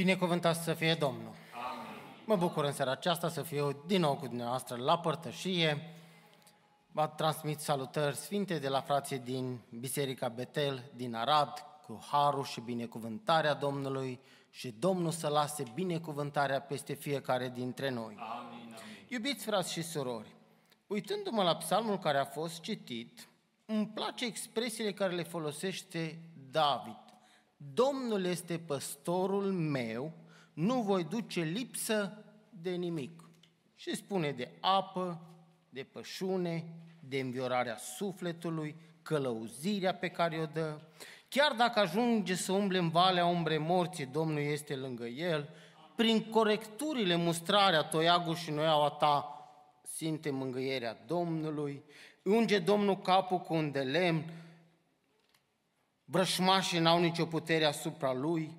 Binecuvântat să fie Domnul! Amin. Mă bucur în seara aceasta să fiu din nou cu dumneavoastră la părtășie. Vă transmit salutări sfinte de la frații din Biserica Betel din Arad, cu harul și binecuvântarea Domnului și Domnul să lase binecuvântarea peste fiecare dintre noi. Amin, amin. Iubiți frați și surori, uitându-mă la psalmul care a fost citit, îmi place expresiile care le folosește David. Domnul este păstorul meu, nu voi duce lipsă de nimic. Și spune de apă, de pășune, de înviorarea sufletului, călăuzirea pe care o dă. Chiar dacă ajunge să umble în valea umbre morții, Domnul este lângă el. Prin corecturile, mustrarea, toiagul și noiaua ta, simte mângâierea Domnului. Unge Domnul capul cu un de lemn, Brășmașii n-au nicio putere asupra lui,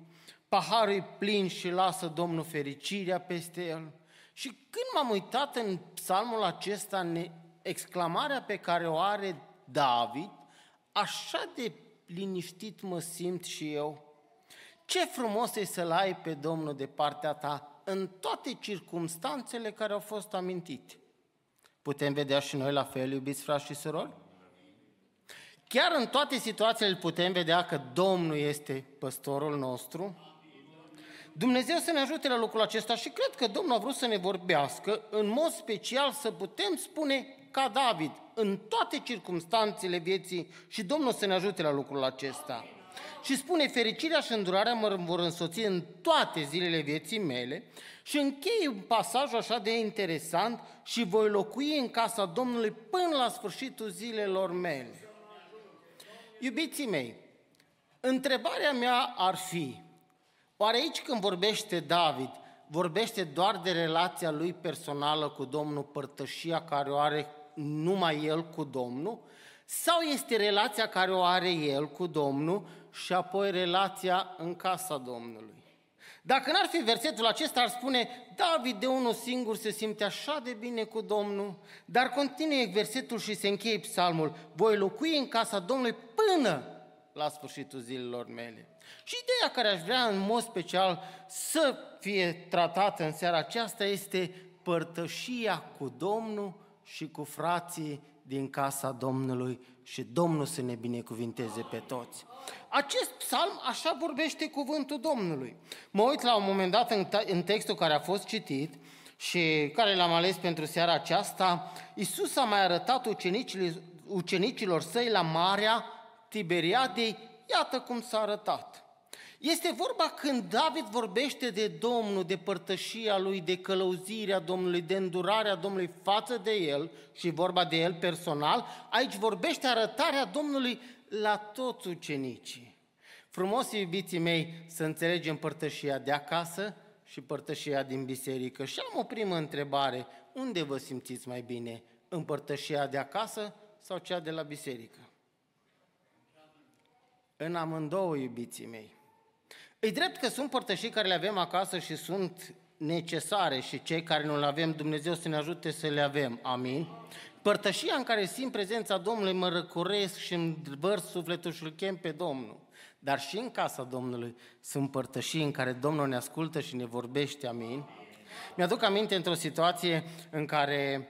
paharul e plin și lasă Domnul fericirea peste el. Și când m-am uitat în psalmul acesta, exclamarea pe care o are David, așa de liniștit mă simt și eu. Ce frumos e să-L ai pe Domnul de partea ta în toate circumstanțele care au fost amintite. Putem vedea și noi la fel, iubiți frați și surori? Chiar în toate situațiile putem vedea că Domnul este păstorul nostru. Dumnezeu să ne ajute la lucrul acesta și cred că Domnul a vrut să ne vorbească în mod special să putem spune ca David în toate circumstanțele vieții și Domnul să ne ajute la lucrul acesta. Și spune, fericirea și îndurarea mă vor însoți în toate zilele vieții mele și închei un pasaj așa de interesant și voi locui în casa Domnului până la sfârșitul zilelor mele. Iubiții mei, întrebarea mea ar fi, oare aici când vorbește David, vorbește doar de relația lui personală cu Domnul, părtășia care o are numai el cu Domnul, sau este relația care o are el cu Domnul și apoi relația în casa Domnului? Dacă n-ar fi versetul acesta, ar spune, David de unul singur se simte așa de bine cu Domnul, dar continuă versetul și se încheie psalmul, voi locui în casa Domnului până la sfârșitul zilelor mele. Și ideea care aș vrea în mod special să fie tratată în seara aceasta este părtășia cu Domnul și cu frații din casa Domnului și Domnul să ne binecuvinteze pe toți. Acest psalm așa vorbește cuvântul Domnului. Mă uit la un moment dat în, în textul care a fost citit și care l-am ales pentru seara aceasta, Iisus a mai arătat ucenicilor, ucenicilor săi la Marea Tiberiadei, iată cum s-a arătat. Este vorba când David vorbește de Domnul, de părtășia lui, de călăuzirea Domnului, de îndurarea Domnului față de el și vorba de el personal, aici vorbește arătarea Domnului la toți ucenicii. Frumos, iubiții mei, să înțelegem părtășia de acasă și părtășia din biserică. Și am o primă întrebare. Unde vă simțiți mai bine? În părtășia de acasă sau cea de la biserică? În amândouă, iubiții mei. E drept că sunt părtășii care le avem acasă și sunt necesare și cei care nu le avem, Dumnezeu să ne ajute să le avem. Amin. Părtășia în care simt prezența Domnului, mă răcoresc și îmi vărs sufletul și îl chem pe Domnul. Dar și în casa Domnului sunt părtășii în care Domnul ne ascultă și ne vorbește. Amin. Mi-aduc aminte într-o situație în care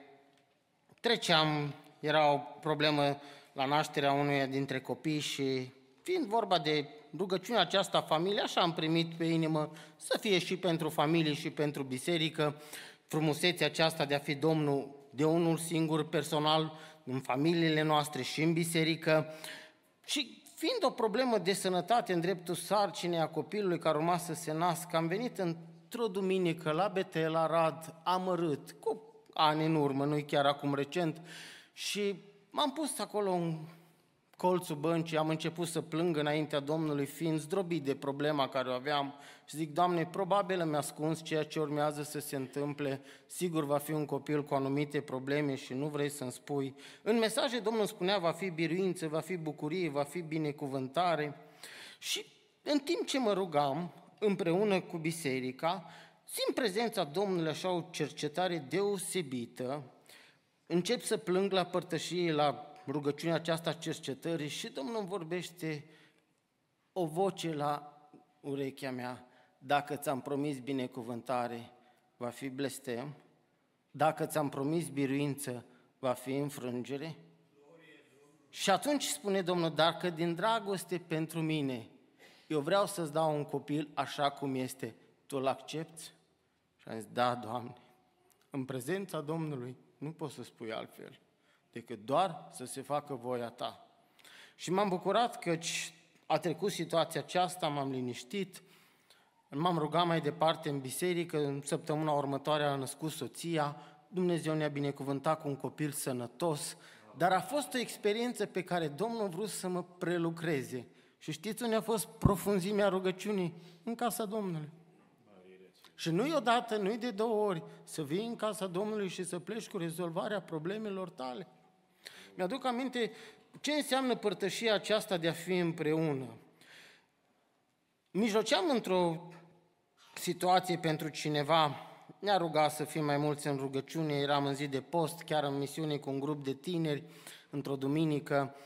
treceam, era o problemă la nașterea unuia dintre copii și fiind vorba de rugăciunea aceasta familie, așa am primit pe inimă să fie și pentru familie și pentru biserică, frumusețea aceasta de a fi Domnul de unul singur personal în familiile noastre și în biserică. Și fiind o problemă de sănătate în dreptul sarcinei a copilului care urma să se nască, am venit într-o duminică la Betel, Arad, amărât, cu ani în urmă, nu chiar acum recent, și m-am pus acolo în colțul băncii, am început să plâng înaintea Domnului, fiind zdrobit de problema care o aveam. Și zic, Doamne, probabil îmi ascunzi ceea ce urmează să se întâmple, sigur va fi un copil cu anumite probleme și nu vrei să-mi spui. În mesaje Domnul spunea, va fi biruință, va fi bucurie, va fi binecuvântare. Și în timp ce mă rugam, împreună cu biserica, simt prezența Domnului așa o cercetare deosebită, încep să plâng la părtășie, la rugăciunea aceasta cercetării și Domnul îmi vorbește o voce la urechea mea. dacă ți-am promis binecuvântare, va fi blestem? Dacă ți-am promis biruință, va fi înfrângere? Și atunci spune Domnul, dacă din dragoste pentru mine, eu vreau să-ți dau un copil așa cum este, tu îl accepti? Și am zis, da, Doamne, în prezența Domnului nu poți să spui altfel decât doar să se facă voia ta. Și m-am bucurat că a trecut situația aceasta, m-am liniștit, m-am rugat mai departe în biserică, în săptămâna următoare a născut soția, Dumnezeu ne-a binecuvântat cu un copil sănătos, dar a fost o experiență pe care Domnul a vrut să mă prelucreze. Și știți unde a fost profunzimea rugăciunii? În casa Domnului. Și nu-i odată, nu-i de două ori, să vii în casa Domnului și să pleci cu rezolvarea problemelor tale. Mi-aduc aminte ce înseamnă părtășia aceasta de a fi împreună. Mijloceam într-o situație pentru cineva, ne-a rugat să fim mai mulți în rugăciune, eram în zi de post, chiar în misiune cu un grup de tineri, într-o duminică.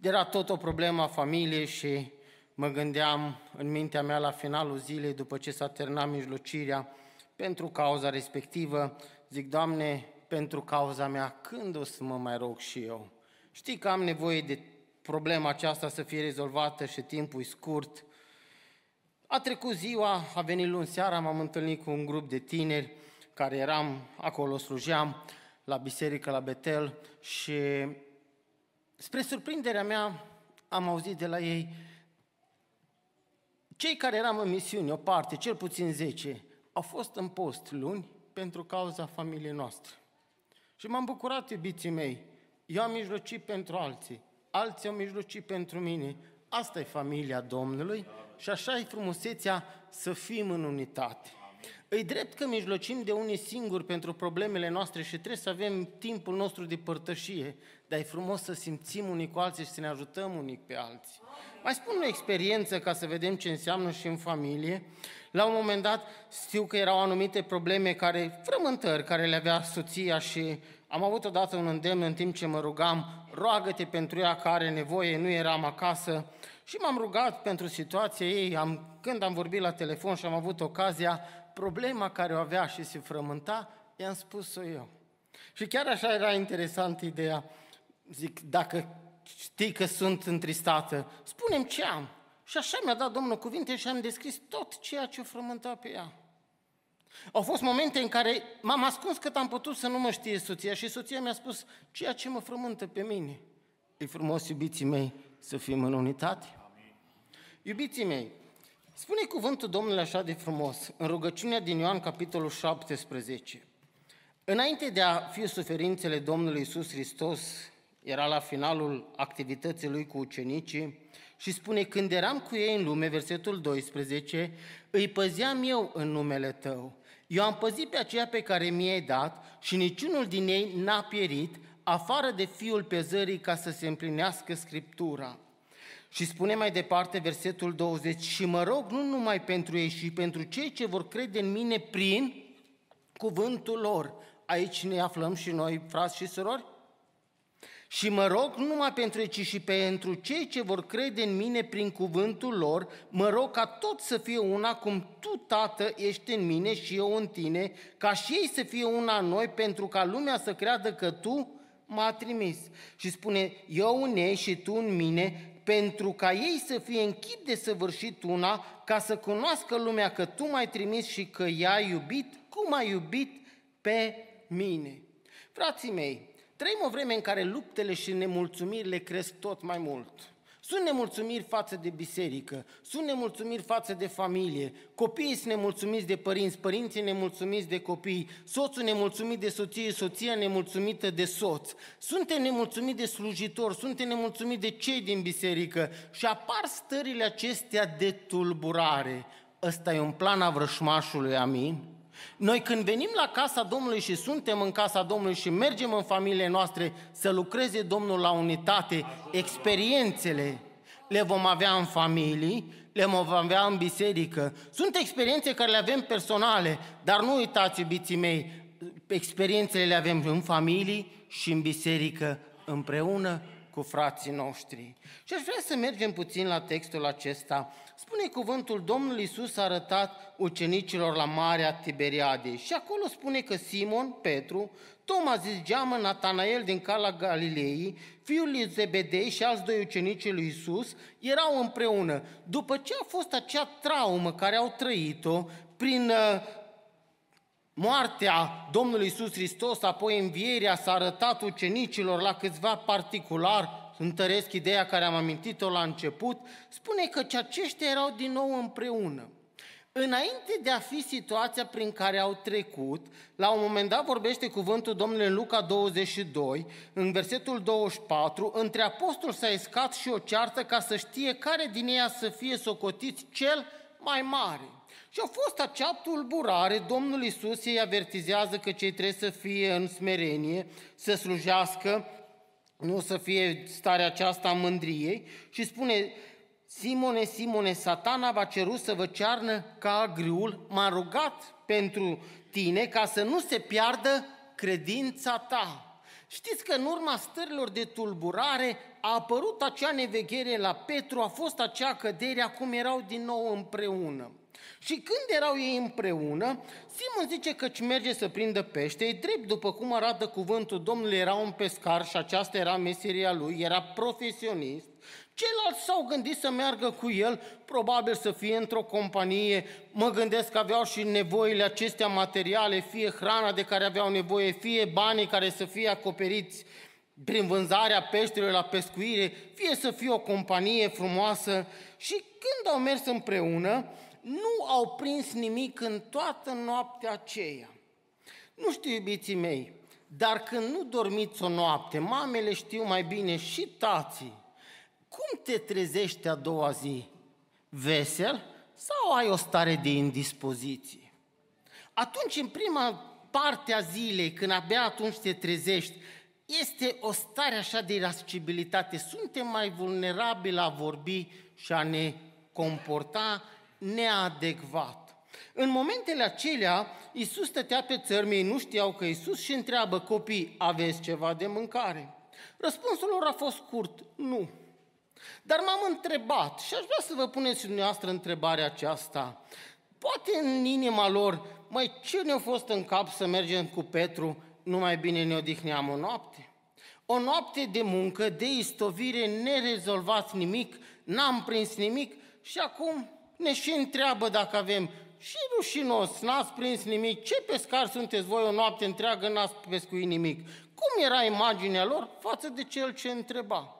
Era tot o problemă a familiei și mă gândeam în mintea mea la finalul zilei, după ce s-a terminat mijlocirea, pentru cauza respectivă, zic, Doamne, pentru cauza mea, când o să mă mai rog și eu? Știi că am nevoie de problema aceasta să fie rezolvată și timpul e scurt. A trecut ziua, a venit luni seara, m-am întâlnit cu un grup de tineri care eram acolo, slujeam la biserică, la Betel și spre surprinderea mea am auzit de la ei cei care eram în misiune, o parte, cel puțin 10, au fost în post luni pentru cauza familiei noastre. Și m-am bucurat, iubiții mei. Eu am mijlocit pentru alții, alții au mijlocit pentru mine. Asta e familia Domnului și așa e frumusețea să fim în unitate. Îi drept că mijlocim de unii singuri pentru problemele noastre și trebuie să avem timpul nostru de părtășie, dar e frumos să simțim unii cu alții și să ne ajutăm unii pe alții. Mai spun o experiență ca să vedem ce înseamnă și în familie. La un moment dat știu că erau anumite probleme care, frământări care le avea soția și am avut odată un îndemn în timp ce mă rugam, roagă-te pentru ea care are nevoie, nu eram acasă și m-am rugat pentru situația ei. Am, când am vorbit la telefon și am avut ocazia, problema care o avea și se frământa, i-am spus-o eu. Și chiar așa era interesant ideea. Zic, dacă știi că sunt întristată, spunem ce am. Și așa mi-a dat Domnul cuvinte și am descris tot ceea ce o frământa pe ea. Au fost momente în care m-am ascuns cât am putut să nu mă știe soția și soția mi-a spus ceea ce mă frământă pe mine. E frumos, iubiții mei, să fim în unitate? Amin. Iubiții mei, spune cuvântul Domnului așa de frumos, în rugăciunea din Ioan, capitolul 17. Înainte de a fi suferințele Domnului Isus Hristos, era la finalul activității lui cu ucenicii și spune, când eram cu ei în lume, versetul 12, îi păzeam eu în numele tău. Eu am păzit pe aceea pe care mi-ai dat și niciunul din ei n-a pierit, afară de fiul pe zării ca să se împlinească Scriptura. Și spune mai departe versetul 20, și mă rog nu numai pentru ei, și pentru cei ce vor crede în mine prin cuvântul lor. Aici ne aflăm și noi, frați și surori? Și mă rog nu numai pentru ei, ci și pentru cei ce vor crede în mine prin cuvântul lor, mă rog ca tot să fie una cum tu, Tată, ești în mine și eu în tine, ca și ei să fie una în noi, pentru ca lumea să creadă că tu m-a trimis. Și spune, eu în ei și tu în mine, pentru ca ei să fie în chip de săvârșit una, ca să cunoască lumea că tu m-ai trimis și că i-ai iubit, cum ai iubit pe mine. Frații mei, Trăim o vreme în care luptele și nemulțumirile cresc tot mai mult. Sunt nemulțumiri față de biserică, sunt nemulțumiri față de familie, copiii sunt nemulțumiți de părinți, părinții nemulțumiți de copii, soțul nemulțumit de soție, soția nemulțumită de soț. Suntem nemulțumiți de slujitori, suntem nemulțumiți de cei din biserică și apar stările acestea de tulburare. Ăsta e un plan a vrășmașului, amin? Noi când venim la casa Domnului și suntem în casa Domnului și mergem în familiile noastre să lucreze Domnul la unitate, experiențele le vom avea în familii, le vom avea în biserică. Sunt experiențe care le avem personale, dar nu uitați, iubiții mei, experiențele le avem în familii și în biserică împreună cu frații noștri. Și aș vrea să mergem puțin la textul acesta. Spune cuvântul Domnul Iisus a arătat ucenicilor la Marea Tiberiadei și acolo spune că Simon, Petru, Toma zis geamă, Natanael din Cala Galilei, fiul lui Zebedei și alți doi ucenici lui Iisus erau împreună. După ce a fost acea traumă care au trăit-o prin uh, moartea Domnului Iisus Hristos, apoi învierea s-a arătat ucenicilor la câțiva particular, întăresc ideea care am amintit-o la început, spune că aceștia erau din nou împreună. Înainte de a fi situația prin care au trecut, la un moment dat vorbește cuvântul Domnului în Luca 22, în versetul 24, între apostol s-a escat și o ceartă ca să știe care din ea să fie socotiți cel mai mare. Și a fost acea tulburare, Domnul Iisus îi avertizează că cei trebuie să fie în smerenie, să slujească, nu să fie starea aceasta a mândriei și spune, Simone, Simone, satana va cerut să vă cearnă ca agriul, m-a rugat pentru tine ca să nu se piardă credința ta. Știți că în urma stărilor de tulburare a apărut acea neveghere la Petru, a fost acea cădere, acum erau din nou împreună. Și când erau ei împreună, Simon zice că merge să prindă pește, e drept după cum arată cuvântul Domnului, era un pescar și aceasta era meseria lui, era profesionist. Ceilalți s-au gândit să meargă cu el, probabil să fie într-o companie, mă gândesc că aveau și nevoile acestea materiale, fie hrana de care aveau nevoie, fie banii care să fie acoperiți prin vânzarea peștelor la pescuire, fie să fie o companie frumoasă. Și când au mers împreună, nu au prins nimic în toată noaptea aceea. Nu știu, iubiții mei, dar când nu dormiți o noapte, mamele știu mai bine și tații, cum te trezești a doua zi? Vesel sau ai o stare de indispoziție? Atunci, în prima parte a zilei, când abia atunci te trezești, este o stare așa de irascibilitate. Suntem mai vulnerabili a vorbi și a ne comporta neadecvat. În momentele acelea, Iisus stătea pe țărm, ei nu știau că Iisus și întreabă copii, aveți ceva de mâncare? Răspunsul lor a fost scurt, nu. Dar m-am întrebat și aș vrea să vă puneți și dumneavoastră întrebarea aceasta. Poate în inima lor, mai ce ne-a fost în cap să mergem cu Petru, nu mai bine ne odihneam o noapte? O noapte de muncă, de istovire, nerezolvat nimic, n-am prins nimic și acum ne și întreabă dacă avem și rușinos, n-ați prins nimic, ce pescar sunteți voi o noapte întreagă, n-ați pescuit nimic. Cum era imaginea lor față de cel ce întreba?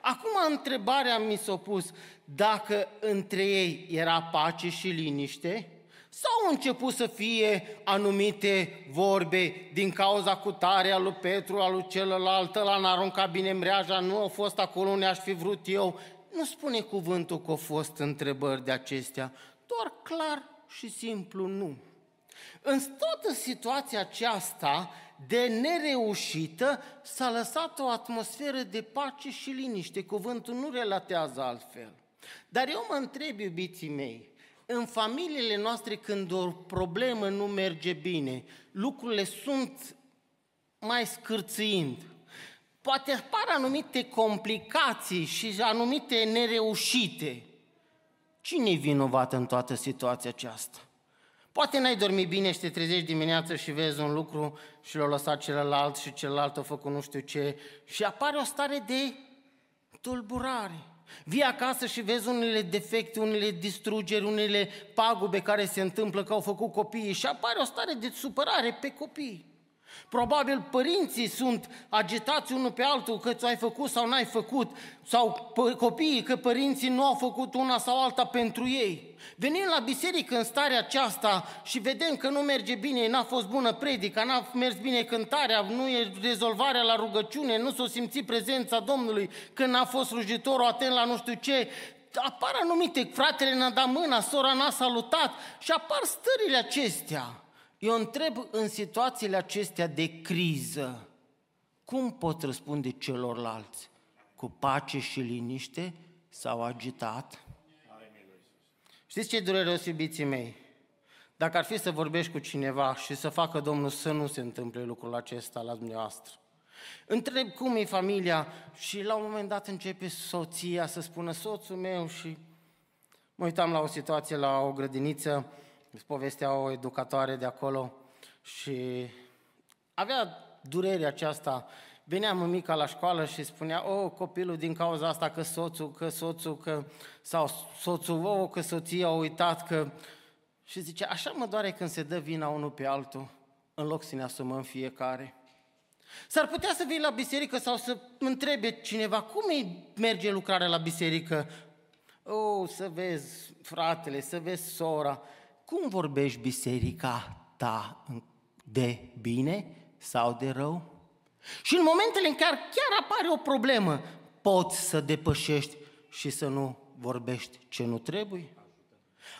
Acum întrebarea mi s-a pus, dacă între ei era pace și liniște, sau au început să fie anumite vorbe din cauza cutarea lui Petru, al lui celălalt, la n-a aruncat bine mreaja, nu a fost acolo unde aș fi vrut eu. Nu spune cuvântul că au fost întrebări de acestea, doar clar și simplu nu. În toată situația aceasta de nereușită s-a lăsat o atmosferă de pace și liniște. Cuvântul nu relatează altfel. Dar eu mă întreb, iubiții mei, în familiile noastre când o problemă nu merge bine, lucrurile sunt mai scârțâind, poate apar anumite complicații și anumite nereușite. Cine e vinovat în toată situația aceasta? Poate n-ai dormit bine și te trezești dimineața și vezi un lucru și l-a lăsat celălalt și celălalt a făcut nu știu ce și apare o stare de tulburare. Vii acasă și vezi unele defecte, unele distrugeri, unele pagube care se întâmplă că au făcut copiii și apare o stare de supărare pe copii. Probabil părinții sunt agitați unul pe altul că ți-ai făcut sau n-ai făcut, sau copiii că părinții nu au făcut una sau alta pentru ei. Venim la biserică în starea aceasta și vedem că nu merge bine, n-a fost bună predica, n-a mers bine cântarea, nu e rezolvarea la rugăciune, nu s-o simți prezența Domnului, că n-a fost slujitorul atent la nu știu ce, apar anumite, fratele n-a dat mâna, sora n-a salutat și apar stările acestea. Eu întreb în situațiile acestea de criză, cum pot răspunde celorlalți? Cu pace și liniște sau agitat? Știți ce dureros, iubiții mei? Dacă ar fi să vorbești cu cineva și să facă Domnul să nu se întâmple lucrul acesta la dumneavoastră, Întreb cum e familia și la un moment dat începe soția să spună soțul meu și mă uitam la o situație la o grădiniță, îți povestea o educatoare de acolo și avea durerea aceasta. Venea mica la școală și spunea, o, oh, copilul din cauza asta că soțul, că soțul, că... sau soțul, o, oh, că soția a uitat, că... Și zice, așa mă doare când se dă vina unul pe altul, în loc să ne asumăm fiecare. S-ar putea să vii la biserică sau să întrebe cineva cum îi merge lucrarea la biserică. O, oh, să vezi fratele, să vezi sora. Cum vorbești biserica ta de bine sau de rău? Și în momentele în care chiar apare o problemă, poți să depășești și să nu vorbești ce nu trebuie?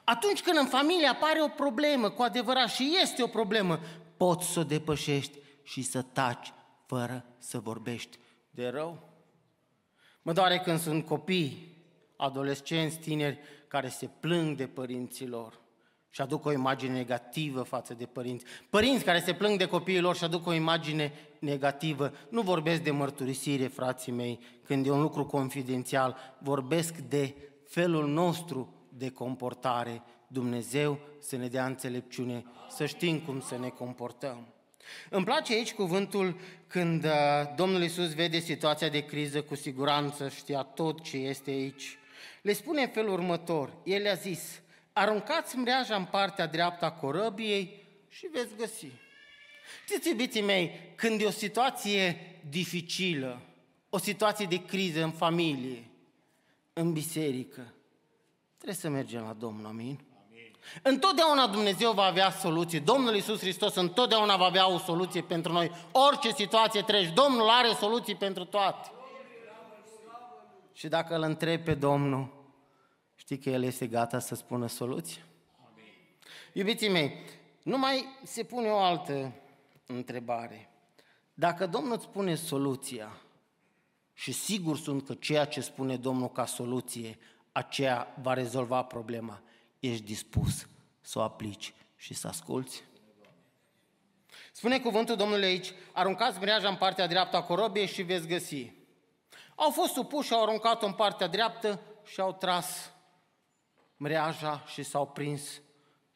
Atunci când în familie apare o problemă, cu adevărat, și este o problemă, poți să o depășești și să taci fără să vorbești de rău. Mă doare când sunt copii, adolescenți, tineri, care se plâng de părinților și aduc o imagine negativă față de părinți. Părinți care se plâng de copiilor și aduc o imagine negativă. Nu vorbesc de mărturisire, frații mei, când e un lucru confidențial. Vorbesc de felul nostru de comportare. Dumnezeu să ne dea înțelepciune, să știm cum să ne comportăm. Îmi place aici cuvântul când uh, Domnul Iisus vede situația de criză, cu siguranță știa tot ce este aici. Le spune în felul următor, El a zis, aruncați mreaja în partea dreaptă a corăbiei și veți găsi. Știți, iubiții mei, când e o situație dificilă, o situație de criză în familie, în biserică, trebuie să mergem la Domnul, amin? Întotdeauna Dumnezeu va avea soluție. Domnul Iisus Hristos întotdeauna va avea o soluție pentru noi. Orice situație treci, Domnul are soluții pentru toate. Și dacă îl întrebi pe Domnul, știi că El este gata să spună soluție? Iubiții mei, nu mai se pune o altă întrebare. Dacă Domnul îți spune soluția, și sigur sunt că ceea ce spune Domnul ca soluție, aceea va rezolva problema, ești dispus să o aplici și să asculți? Spune cuvântul Domnului aici, aruncați mreaja în partea dreaptă a corobiei și veți găsi. Au fost supuși, au aruncat-o în partea dreaptă și au tras mreaja și s-au prins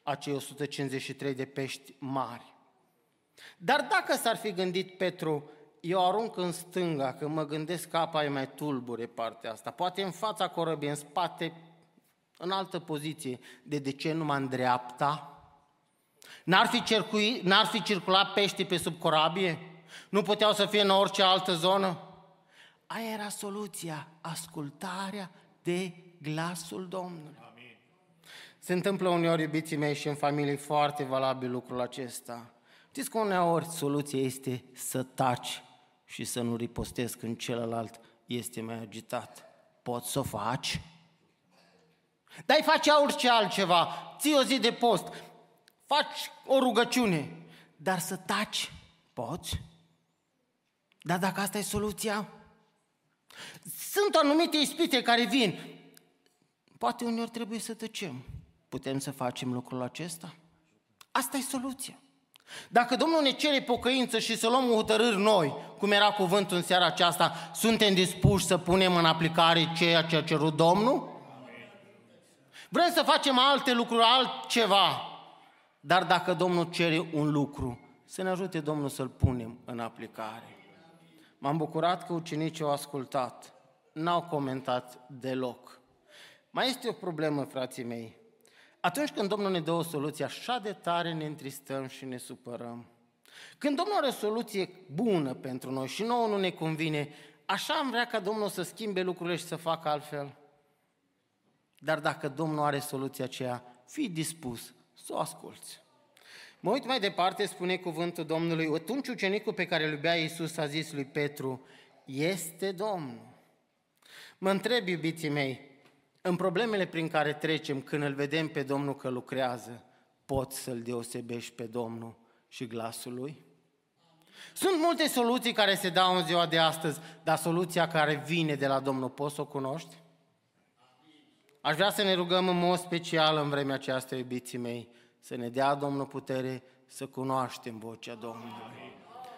acei 153 de pești mari. Dar dacă s-ar fi gândit Petru, eu arunc în stânga, că mă gândesc că apa e mai tulbure partea asta, poate în fața corăbiei, în spate, în altă poziție, de de ce numai în dreapta? N-ar fi, circui, n-ar fi circulat pești pe sub corabie? Nu puteau să fie în orice altă zonă? Aia era soluția, ascultarea de glasul Domnului. Amin. Se întâmplă uneori, iubiții mei, și în familie foarte valabil lucrul acesta. Știți că uneori soluția este să taci și să nu ripostezi când celălalt este mai agitat. Poți să o faci? Dar ai face orice altceva, ții o zi de post, faci o rugăciune, dar să taci, poți? Dar dacă asta e soluția? Sunt anumite ispite care vin. Poate uneori trebuie să tăcem. Putem să facem lucrul acesta? Asta e soluția. Dacă Domnul ne cere pocăință și să luăm hotărâri noi, cum era cuvântul în seara aceasta, suntem dispuși să punem în aplicare ceea ce a cerut Domnul? Vrem să facem alte lucruri, altceva. Dar dacă Domnul cere un lucru, să ne ajute Domnul să-l punem în aplicare. M-am bucurat că ucenicii au ascultat, n-au comentat deloc. Mai este o problemă, frații mei. Atunci când Domnul ne dă o soluție, așa de tare ne întristăm și ne supărăm. Când Domnul are o soluție bună pentru noi și nouă nu ne convine, așa am vrea ca Domnul să schimbe lucrurile și să facă altfel. Dar dacă Domnul are soluția aceea, fii dispus să o asculți. Mă uit mai departe, spune cuvântul Domnului, atunci ucenicul pe care îl iubea Iisus a zis lui Petru, este Domnul. Mă întreb, iubiții mei, în problemele prin care trecem, când îl vedem pe Domnul că lucrează, poți să-L deosebești pe Domnul și glasul Lui? Sunt multe soluții care se dau în ziua de astăzi, dar soluția care vine de la Domnul, poți să o cunoști? Aș vrea să ne rugăm în mod special în vremea aceasta, iubiții mei, să ne dea Domnul putere să cunoaștem vocea Domnului.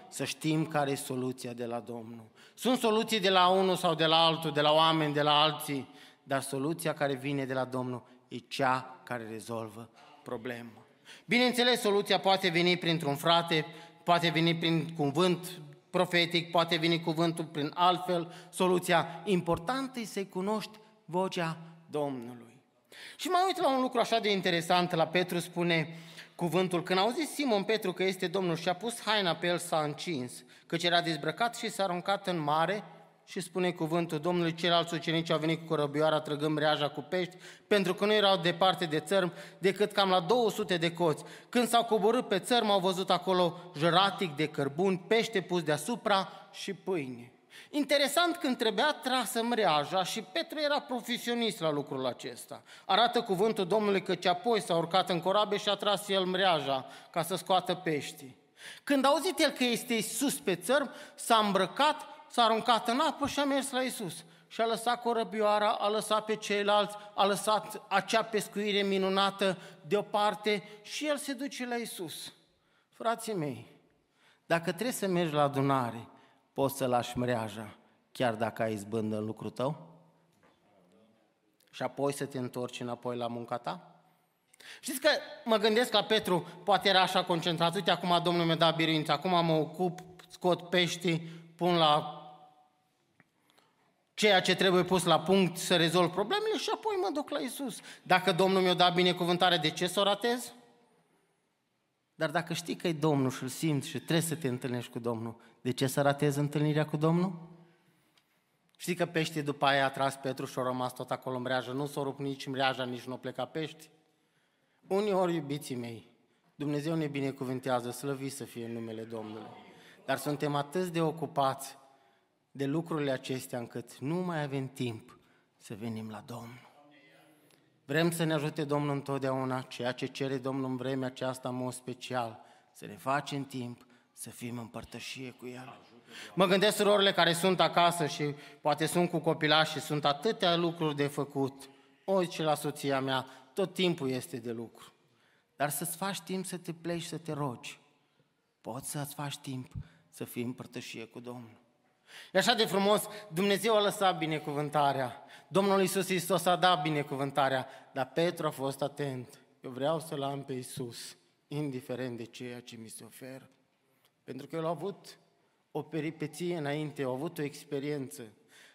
să știm care e soluția de la Domnul. Sunt soluții de la unul sau de la altul, de la oameni, de la alții, dar soluția care vine de la Domnul e cea care rezolvă problema. Bineînțeles, soluția poate veni printr-un frate, poate veni prin cuvânt profetic, poate veni cuvântul prin altfel, soluția importantă e să-i cunoști vocea Domnului. Și mă uit la un lucru așa de interesant, la Petru spune cuvântul, când au zis Simon Petru că este Domnul și a pus haina pe el, s-a încins, căci era dezbrăcat și s-a aruncat în mare, și spune cuvântul Domnului, ceilalți ucenici au venit cu corăbioara trăgând reaja cu pești, pentru că nu erau departe de țărm, decât cam la 200 de coți. Când s-au coborât pe țărm, au văzut acolo jăratic de cărbuni, pește pus deasupra și pâine. Interesant când trebuia trasă mreaja și Petru era profesionist la lucrul acesta. Arată cuvântul Domnului că ce apoi s-a urcat în corabie și a tras el mreaja ca să scoată peștii. Când a auzit el că este sus pe țărm, s-a îmbrăcat s-a aruncat în apă și a mers la Isus. Și a lăsat corăbioara, a lăsat pe ceilalți, a lăsat acea pescuire minunată deoparte și el se duce la Isus. Frații mei, dacă trebuie să mergi la adunare, poți să lași mreaja, chiar dacă ai izbândă în lucrul tău? Și apoi să te întorci înapoi la munca ta? Știți că mă gândesc la Petru, poate era așa concentrat, uite acum Domnul mi-a dat biruință, acum mă ocup, scot peștii, pun la ceea ce trebuie pus la punct să rezolv problemele și apoi mă duc la Isus. Dacă Domnul mi-a dat binecuvântare, de ce să o ratez? Dar dacă știi că e Domnul și îl simți și trebuie să te întâlnești cu Domnul, de ce să ratezi întâlnirea cu Domnul? Știi că peștii după aia a tras Petru și a rămas tot acolo în mreajă, nu s-a rupt nici mreaja, nici nu a plecat pești. ori, iubiții mei, Dumnezeu ne binecuvântează, slăvit să fie în numele Domnului. Dar suntem atât de ocupați de lucrurile acestea încât nu mai avem timp să venim la Domnul. Vrem să ne ajute Domnul întotdeauna, ceea ce cere Domnul în vremea aceasta în mod special, să ne facem timp să fim în părtășie cu El. Mă gândesc surorile care sunt acasă și poate sunt cu copilași și sunt atâtea lucruri de făcut. Orice la soția mea, tot timpul este de lucru. Dar să-ți faci timp să te pleci să te rogi. Poți să-ți faci timp să fii în părtășie cu Domnul. E așa de frumos, Dumnezeu a lăsat binecuvântarea. Domnul Iisus Hristos a dat binecuvântarea, dar Petru a fost atent. Eu vreau să-L am pe Iisus, indiferent de ceea ce mi se oferă. Pentru că El a avut o peripeție înainte, a avut o experiență.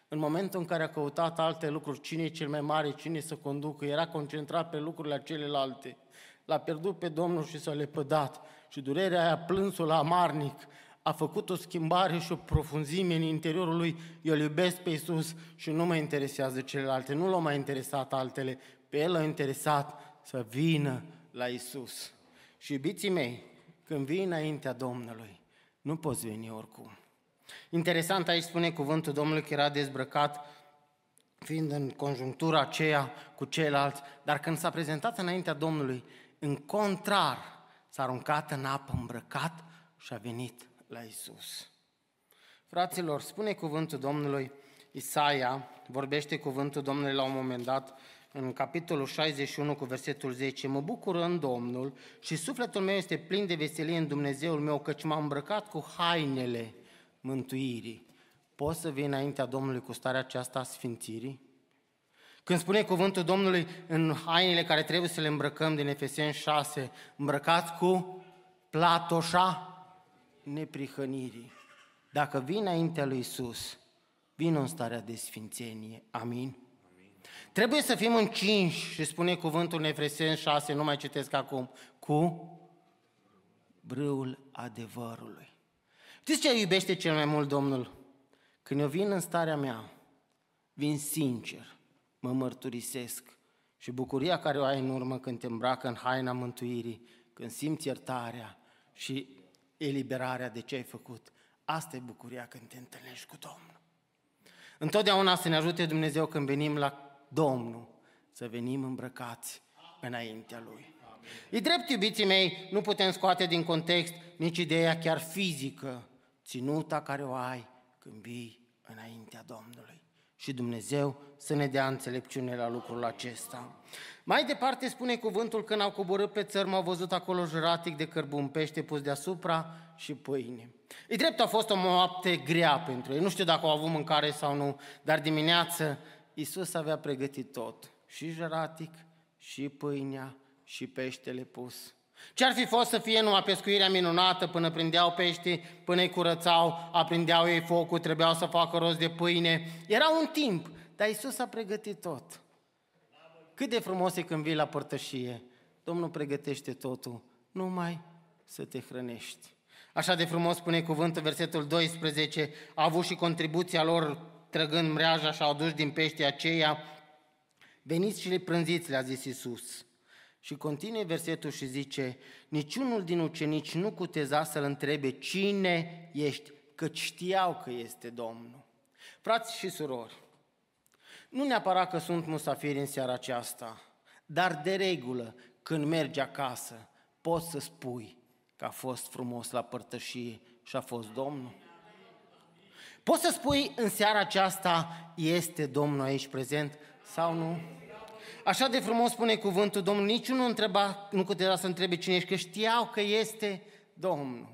În momentul în care a căutat alte lucruri, cine e cel mai mare, cine să conducă, era concentrat pe lucrurile celelalte. L-a pierdut pe Domnul și s-a lepădat. Și durerea aia plânsul la amarnic a făcut o schimbare și o profunzime în interiorul lui, eu îl iubesc pe Iisus și nu mă interesează celelalte, nu l-au mai interesat altele, pe el l-a interesat să vină la Iisus. Și iubiții mei, când vii înaintea Domnului, nu poți veni oricum. Interesant aici spune cuvântul Domnului că era dezbrăcat fiind în conjunctura aceea cu ceilalți, dar când s-a prezentat înaintea Domnului, în contrar, s-a aruncat în apă îmbrăcat și a venit la Isus. Fraților, spune cuvântul Domnului Isaia, vorbește cuvântul Domnului la un moment dat, în capitolul 61 cu versetul 10, mă bucur în Domnul și sufletul meu este plin de veselie în Dumnezeul meu, căci m-am îmbrăcat cu hainele mântuirii. Poți să vii înaintea Domnului cu starea aceasta a sfințirii? Când spune cuvântul Domnului în hainele care trebuie să le îmbrăcăm din Efeseni 6, îmbrăcați cu platoșa neprihănirii. Dacă vin înaintea lui Isus, vin în starea de sfințenie. Amin? Amin. Trebuie să fim încinși, și spune cuvântul în Efeseni 6, nu mai citesc acum, cu brâul adevărului. Știți ce iubește cel mai mult Domnul? Când eu vin în starea mea, vin sincer, mă mărturisesc și bucuria care o ai în urmă când te îmbracă în haina mântuirii, când simți iertarea și eliberarea de ce ai făcut. Asta e bucuria când te întâlnești cu Domnul. Întotdeauna să ne ajute Dumnezeu când venim la Domnul, să venim îmbrăcați înaintea Lui. E drept, iubiții mei, nu putem scoate din context nici ideea chiar fizică, ținuta care o ai când vii înaintea Domnului. și Dumnezeu să ne dea înțelepciune la lucrul acesta. Mai departe spune cuvântul când au coborât pe țărm, au văzut acolo juratic de cărbun pește pus deasupra și pâine. E drept, a fost o noapte grea pentru ei. Nu știu dacă au avut mâncare sau nu, dar dimineață Iisus avea pregătit tot. Și juratic, și pâinea, și peștele pus. Ce ar fi fost să fie numai pescuirea minunată până prindeau pești, până îi curățau, aprindeau ei focul, trebuiau să facă rost de pâine. Era un timp, dar Iisus a pregătit tot. Cât de frumos e când vii la părtășie. Domnul pregătește totul, numai să te hrănești. Așa de frumos spune cuvântul, versetul 12, a avut și contribuția lor trăgând mreaja și au adus din peștii aceia. Veniți și le prânziți, le-a zis Iisus. Și continue versetul și zice, niciunul din ucenici nu cuteza să-l întrebe cine ești, că știau că este Domnul. Frați și surori, nu neapărat că sunt musafiri în seara aceasta, dar de regulă, când mergi acasă, poți să spui că a fost frumos la părtășie și a fost Domnul. Poți să spui în seara aceasta, este Domnul aici prezent sau nu? Așa de frumos spune cuvântul Domnului, niciunul întreba, nu putea să întrebe cine ești, că știau că este Domnul.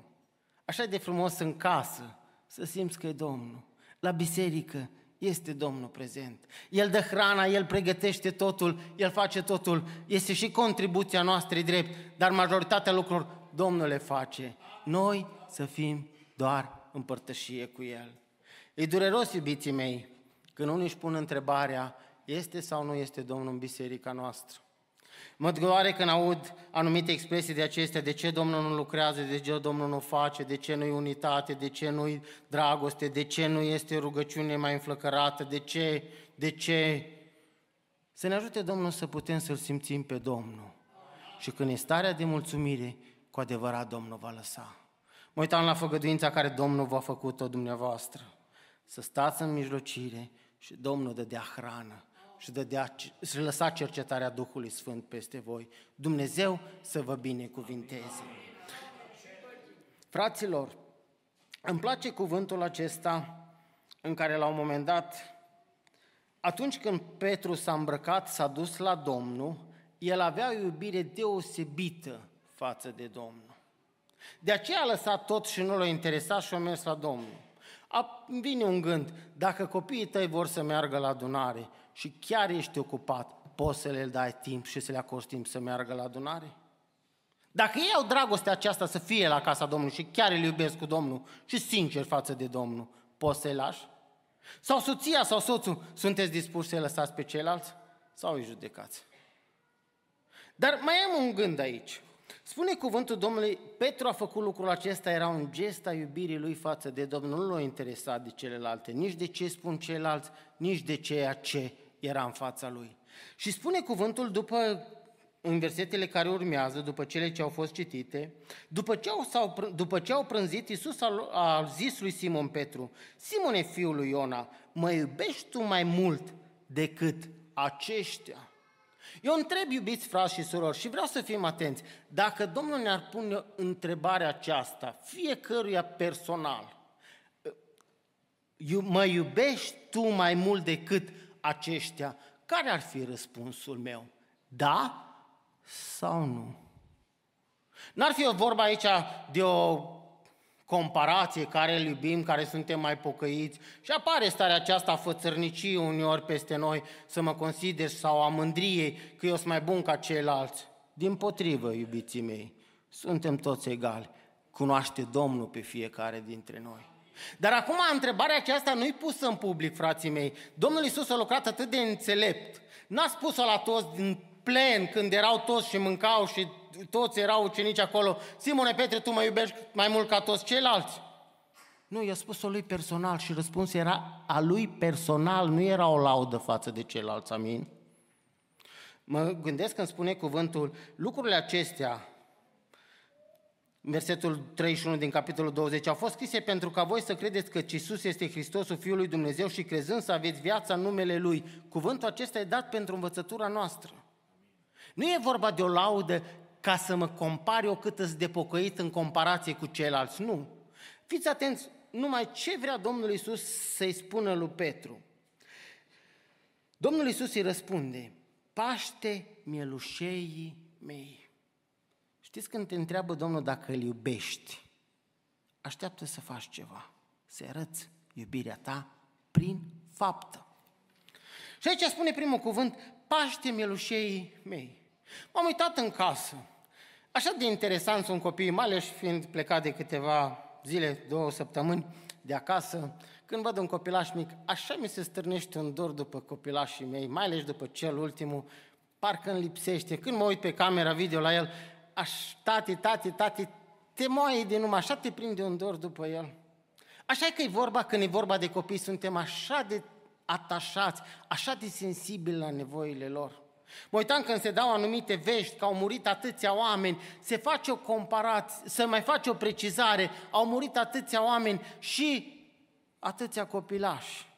Așa de frumos în casă, să simți că e Domnul. La biserică este Domnul prezent. El dă hrana, El pregătește totul, El face totul. Este și contribuția noastră drept, dar majoritatea lucrurilor Domnul le face. Noi să fim doar în părtășie cu El. E dureros, iubiții mei, când unii își pun întrebarea, este sau nu este Domnul în biserica noastră? Mă doare când aud anumite expresii de acestea, de ce Domnul nu lucrează, de ce Domnul nu face, de ce nu-i unitate, de ce nu-i dragoste, de ce nu este rugăciune mai înflăcărată, de ce, de ce. Să ne ajute Domnul să putem să-L simțim pe Domnul. Și când e starea de mulțumire, cu adevărat Domnul va lăsa. Mă uitam la făgăduința care Domnul v-a făcut-o dumneavoastră. Să stați în mijlocire și Domnul dădea hrană și, dădea, și lăsa cercetarea Duhului Sfânt peste voi. Dumnezeu să vă binecuvinteze. Fraților, îmi place cuvântul acesta în care la un moment dat, atunci când Petru s-a îmbrăcat, s-a dus la Domnul, el avea o iubire deosebită față de Domnul. De aceea a lăsat tot și nu l-a interesat și a mers la Domnul. A, vine un gând, dacă copiii tăi vor să meargă la adunare și chiar ești ocupat, poți să le dai timp și să le acorzi timp să meargă la adunare? Dacă ei au dragostea aceasta să fie la casa Domnului și chiar îl iubesc cu Domnul și sincer față de Domnul, poți să-i lași? Sau soția sau soțul, sunteți dispuși să-i lăsați pe ceilalți? Sau îi judecați? Dar mai am un gând aici. Spune cuvântul Domnului, Petru a făcut lucrul acesta, era un gest a iubirii lui față de Domnul, nu l-a interesat de celelalte, nici de ce spun ceilalți, nici de ceea ce era în fața lui. Și spune cuvântul după, în versetele care urmează, după cele ce au fost citite, după ce au, sau, după ce au prânzit, Iisus a, a zis lui Simon Petru, Simone, fiul lui Iona, mă iubești tu mai mult decât aceștia? Eu întreb, iubiți frați și surori, și vreau să fim atenți, dacă Domnul ne-ar pune întrebarea aceasta, fiecăruia personal, mă iubești tu mai mult decât aceștia, care ar fi răspunsul meu? Da sau nu? N-ar fi o vorba aici de o comparație, care îl iubim, care suntem mai pocăiți și apare starea aceasta a fățărnicii uneori peste noi să mă consider sau a mândriei că eu sunt mai bun ca ceilalți. Din potrivă, iubiții mei, suntem toți egali. Cunoaște Domnul pe fiecare dintre noi. Dar acum întrebarea aceasta nu-i pusă în public, frații mei. Domnul Iisus a lucrat atât de înțelept. N-a spus-o la toți din plen, când erau toți și mâncau și toți erau ucenici acolo, Simone Petre, tu mă iubești mai mult ca toți ceilalți? Nu, i-a spus-o lui personal și răspunsul era a lui personal, nu era o laudă față de ceilalți, amin? Mă gândesc când spune cuvântul, lucrurile acestea, versetul 31 din capitolul 20, au fost scrise pentru ca voi să credeți că Iisus este Hristosul Fiul lui Dumnezeu și crezând să aveți viața în numele Lui. Cuvântul acesta e dat pentru învățătura noastră. Nu e vorba de o laudă ca să mă compar eu cât îți depocăit în comparație cu ceilalți. Nu. Fiți atenți numai ce vrea Domnul Isus să-i spună lui Petru. Domnul Iisus îi răspunde, paște mielușeii mei. Știți când te întreabă Domnul dacă îl iubești, așteaptă să faci ceva, să arăți iubirea ta prin faptă. Și aici spune primul cuvânt, paște mielușeii mei. M-am uitat în casă. Așa de interesant sunt copiii, mai ales fiind plecat de câteva zile, două săptămâni de acasă. Când văd un copilaș mic, așa mi se stârnește un dor după copilașii mei, mai ales după cel ultimul, parcă îmi lipsește. Când mă uit pe camera video la el, aș, tati, tati, tati, te moaie de numai, așa te prinde un dor după el. Așa că e vorba, când e vorba de copii, suntem așa de atașați, așa de sensibili la nevoile lor. Mă uitam când se dau anumite vești că au murit atâția oameni, se face o comparație, se mai face o precizare, au murit atâția oameni și atâția copilași.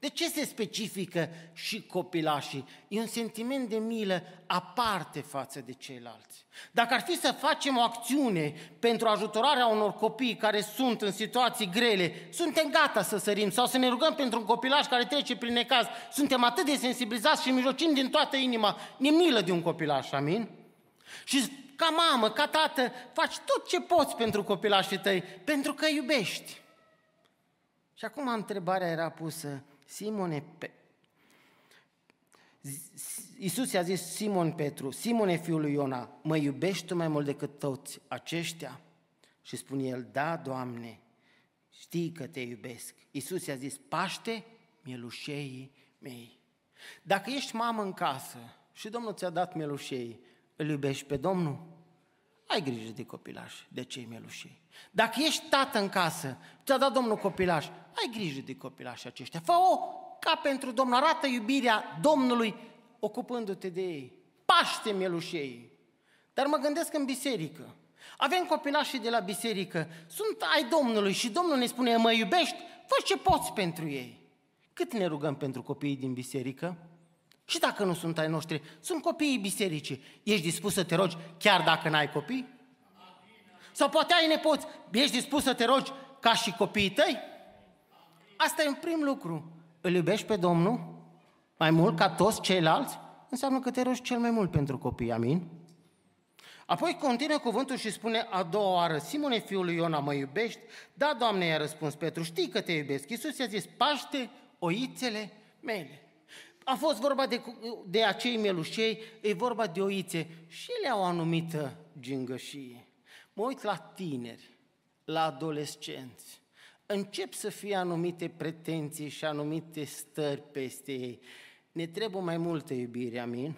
De ce se specifică și copilașii? E un sentiment de milă aparte față de ceilalți. Dacă ar fi să facem o acțiune pentru ajutorarea unor copii care sunt în situații grele, suntem gata să sărim sau să ne rugăm pentru un copilaș care trece prin necaz. Suntem atât de sensibilizați și mijlocim din toată inima. Ne milă de un copilaș, amin? Și ca mamă, ca tată, faci tot ce poți pentru copilașii tăi, pentru că iubești. Și acum întrebarea era pusă, Simone, Pe... Iisus i-a zis Simon Petru, Simone fiul lui Iona, mă iubești tu mai mult decât toți aceștia? Și spune el, da, Doamne, știi că te iubesc. Iisus i-a zis, paște mielușeii mei. Dacă ești mamă în casă și Domnul ți-a dat mielușei, îl iubești pe Domnul? Ai grijă de copilaș, de cei mielușei. Dacă ești tată în casă, ți-a dat Domnul copilaș, ai grijă de copilașii aceștia. Fă-o ca pentru Domnul, arată iubirea Domnului ocupându-te de ei. Paște mielușei. Dar mă gândesc în biserică. Avem copilașii de la biserică, sunt ai Domnului și Domnul ne spune, mă iubești, fă ce poți pentru ei. Cât ne rugăm pentru copiii din biserică? Și dacă nu sunt ai noștri, sunt copiii bisericii. Ești dispus să te rogi chiar dacă n-ai copii? Sau poate ai nepoți, ești dispus să te rogi ca și copiii tăi? Asta e un prim lucru. Îl iubești pe Domnul mai mult ca toți ceilalți? Înseamnă că te rogi cel mai mult pentru copii, amin? Apoi continuă cuvântul și spune a doua oară, Simone, fiul lui Iona, mă iubești? Da, Doamne, i-a răspuns Petru, știi că te iubesc. Iisus i-a zis, paște oițele mele. A fost vorba de, de acei melușei, e vorba de oițe și ele au o anumită gingășie. Mă uit la tineri, la adolescenți, încep să fie anumite pretenții și anumite stări peste ei. Ne trebuie mai multă iubire, amin?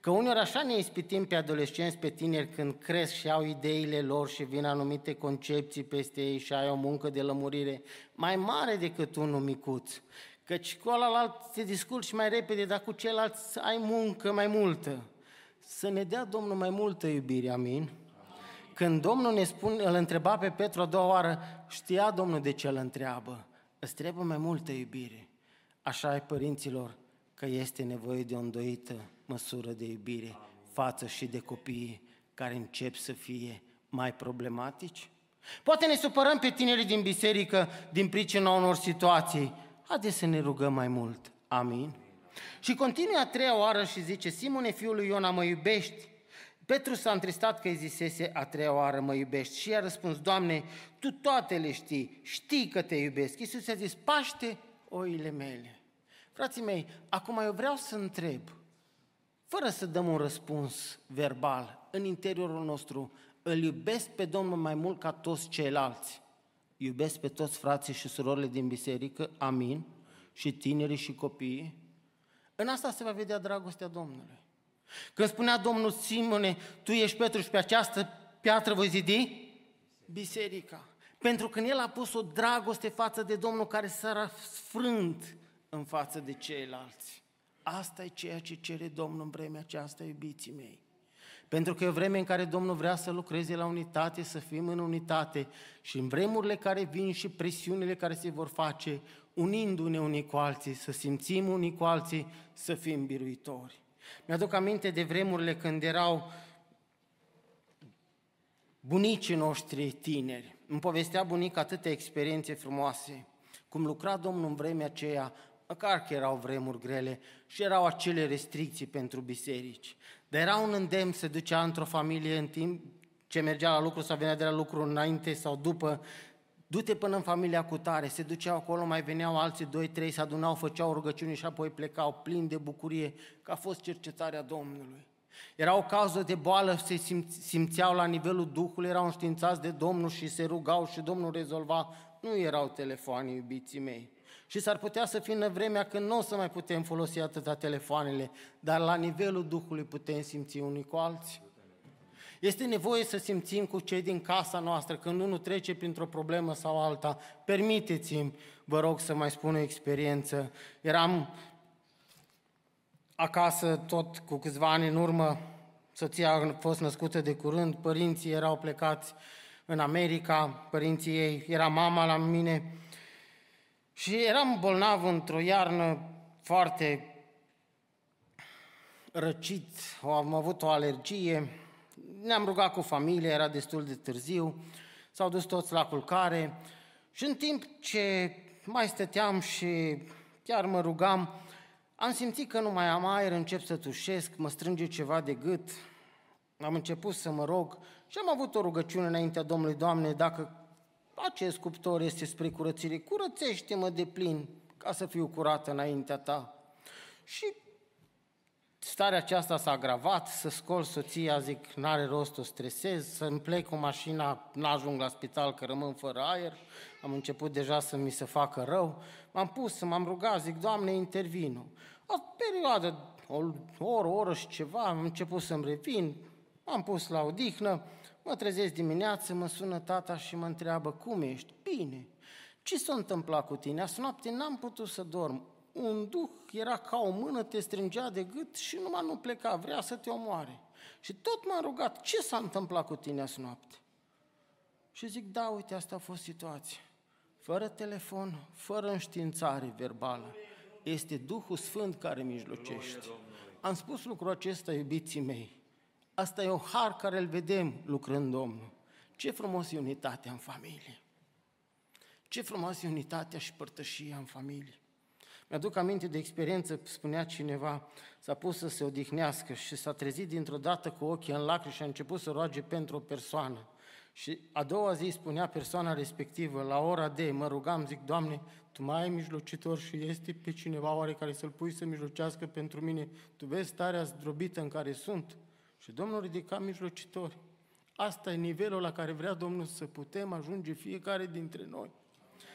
Că uneori așa ne ispitim pe adolescenți, pe tineri când cresc și au ideile lor și vin anumite concepții peste ei și ai o muncă de lămurire mai mare decât unul micuț. Căci cu ălalt te disculpi mai repede, dar cu celălalt ai muncă mai multă. Să ne dea Domnul mai multă iubire, amin? Când Domnul ne spune, îl întreba pe Petru a doua oară, știa Domnul de ce îl întreabă. Îți trebuie mai multă iubire. Așa ai părinților că este nevoie de o îndoită măsură de iubire față și de copiii care încep să fie mai problematici? Poate ne supărăm pe tinerii din biserică din pricina unor situații. Haideți să ne rugăm mai mult. Amin. Și continuă a treia oară și zice, Simone, fiul lui Iona, mă iubești? Petru s-a întristat că îi zisese a treia oară, mă iubești? Și i-a răspuns, Doamne, Tu toate le știi, știi că te iubesc. Iisus a zis, paște oile mele. Frații mei, acum eu vreau să întreb, fără să dăm un răspuns verbal, în interiorul nostru, îl iubesc pe Domnul mai mult ca toți ceilalți. Iubesc pe toți frații și surorile din biserică, amin, și tinerii și copiii. În asta se va vedea dragostea Domnului. Când spunea Domnul Simone, tu ești Petru și pe această piatră voi zidi biserica. Pentru că El a pus o dragoste față de Domnul care s-a răsfrânt în față de ceilalți. Asta e ceea ce cere Domnul în vremea aceasta, iubiții mei. Pentru că e o vreme în care Domnul vrea să lucreze la unitate, să fim în unitate și în vremurile care vin și presiunile care se vor face, unindu-ne unii cu alții, să simțim unii cu alții, să fim biruitori. Mi-aduc aminte de vremurile când erau bunicii noștri tineri. Îmi povestea bunica atâtea experiențe frumoase, cum lucra Domnul în vremea aceea, Măcar că erau vremuri grele și erau acele restricții pentru biserici. Dar era un îndemn să ducea într-o familie în timp ce mergea la lucru sau venea de la lucru înainte sau după, du-te până în familia cu tare, se duceau acolo, mai veneau alții, doi, trei, se adunau, făceau rugăciuni și apoi plecau plini de bucurie că a fost cercetarea Domnului. Era o cauză de boală, se simțeau la nivelul Duhului, erau înștiințați de Domnul și se rugau și Domnul rezolva. Nu erau telefoane, iubiții mei. Și s-ar putea să fie în vremea când nu o să mai putem folosi atâta telefoanele, dar la nivelul Duhului putem simți unii cu alții. Este nevoie să simțim cu cei din casa noastră când unul trece printr-o problemă sau alta. Permiteți-mi, vă rog să mai spun o experiență. Eram acasă tot cu câțiva ani în urmă, soția a fost născută de curând, părinții erau plecați în America, părinții ei, era mama la mine și eram bolnav într-o iarnă foarte răcit, am avut o alergie, ne-am rugat cu familie, era destul de târziu, s-au dus toți la culcare și în timp ce mai stăteam și chiar mă rugam, am simțit că nu mai am aer, încep să tușesc, mă strânge ceva de gât, am început să mă rog și am avut o rugăciune înaintea Domnului, Doamne, dacă acest cuptor este spre curățire, curățește-mă de plin ca să fiu curată înaintea Ta. Și starea aceasta s-a agravat, să scol soția, zic, n-are rost, o stresez, să-mi plec cu mașina, n-ajung la spital că rămân fără aer, am început deja să mi se facă rău, m-am pus, m-am rugat, zic, Doamne, intervinu. O perioadă, o oră, o oră și ceva, am început să-mi revin, m-am pus la odihnă, mă trezesc dimineață, mă sună tata și mă întreabă, cum ești? Bine. Ce s-a întâmplat cu tine? Azi noapte n-am putut să dorm un duh era ca o mână, te strângea de gât și numai nu pleca, vrea să te omoare. Și tot m-a rugat, ce s-a întâmplat cu tine azi noapte? Și zic, da, uite, asta a fost situația. Fără telefon, fără înștiințare verbală. Este Duhul Sfânt care mijlocește. Am spus lucrul acesta, iubiții mei. Asta e un har care îl vedem lucrând Domnul. Ce frumos e unitatea în familie. Ce frumos e unitatea și părtășia în familie. Mi-aduc aminte de experiență, spunea cineva, s-a pus să se odihnească și s-a trezit dintr-o dată cu ochii în lacrimi și a început să roage pentru o persoană. Și a doua zi spunea persoana respectivă, la ora de, mă rugam, zic, Doamne, Tu mai ai mijlocitor și este pe cineva oare care să-l pui să mijlocească pentru mine? Tu vezi starea zdrobită în care sunt? Și Domnul ridica mijlocitori. Asta e nivelul la care vrea Domnul să putem ajunge fiecare dintre noi.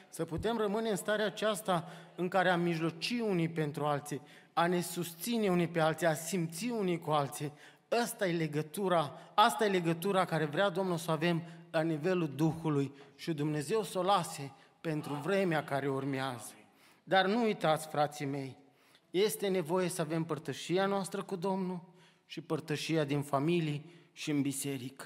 Să putem rămâne în starea aceasta în care a mijloci unii pentru alții, a ne susține unii pe alții, a simți unii cu alții. Asta e legătura, asta e legătura care vrea Domnul să avem la nivelul Duhului și Dumnezeu să o lase pentru vremea care urmează. Dar nu uitați, frații mei, este nevoie să avem părtășia noastră cu Domnul și părtășia din familii și în biserică.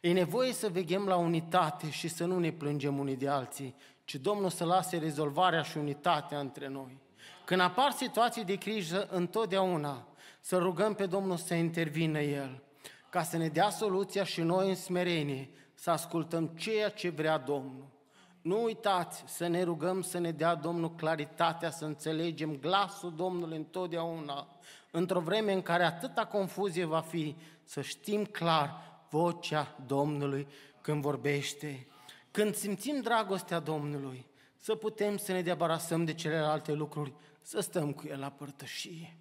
E nevoie să veghem la unitate și să nu ne plângem unii de alții, ci Domnul să lase rezolvarea și unitatea între noi. Când apar situații de criză, întotdeauna să rugăm pe Domnul să intervină El, ca să ne dea soluția și noi în smerenie să ascultăm ceea ce vrea Domnul. Nu uitați să ne rugăm să ne dea Domnul claritatea, să înțelegem glasul Domnului întotdeauna, într-o vreme în care atâta confuzie va fi, să știm clar vocea Domnului când vorbește. Când simțim dragostea Domnului, să putem să ne debarasăm de celelalte lucruri, să stăm cu El la părtășie.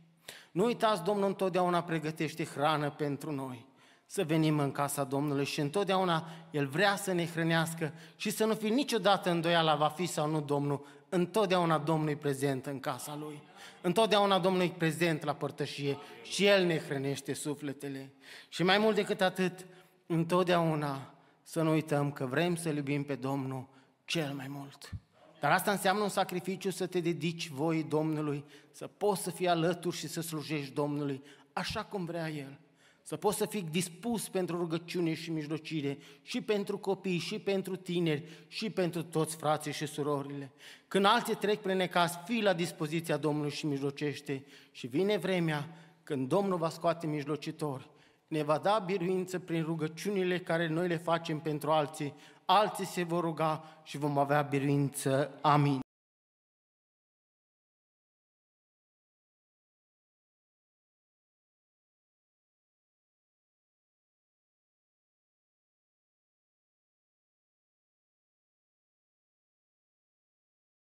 Nu uitați, Domnul întotdeauna pregătește hrană pentru noi. Să venim în casa Domnului și întotdeauna El vrea să ne hrănească și să nu fie niciodată îndoiala va fi sau nu Domnul. Întotdeauna Domnul e prezent în casa Lui. Întotdeauna Domnul e prezent la părtășie și El ne hrănește sufletele. Și mai mult decât atât, întotdeauna să nu uităm că vrem să iubim pe Domnul cel mai mult. Dar asta înseamnă un sacrificiu să te dedici voi Domnului, să poți să fii alături și să slujești Domnului așa cum vrea El. Să poți să fii dispus pentru rugăciune și mijlocire, și pentru copii, și pentru tineri, și pentru toți frații și surorile. Când alții trec prin necaz, fii la dispoziția Domnului și mijlocește. Și vine vremea când Domnul va scoate mijlocitori ne va da biruință prin rugăciunile care noi le facem pentru alții, alții se vor ruga și vom avea biruință. Amin.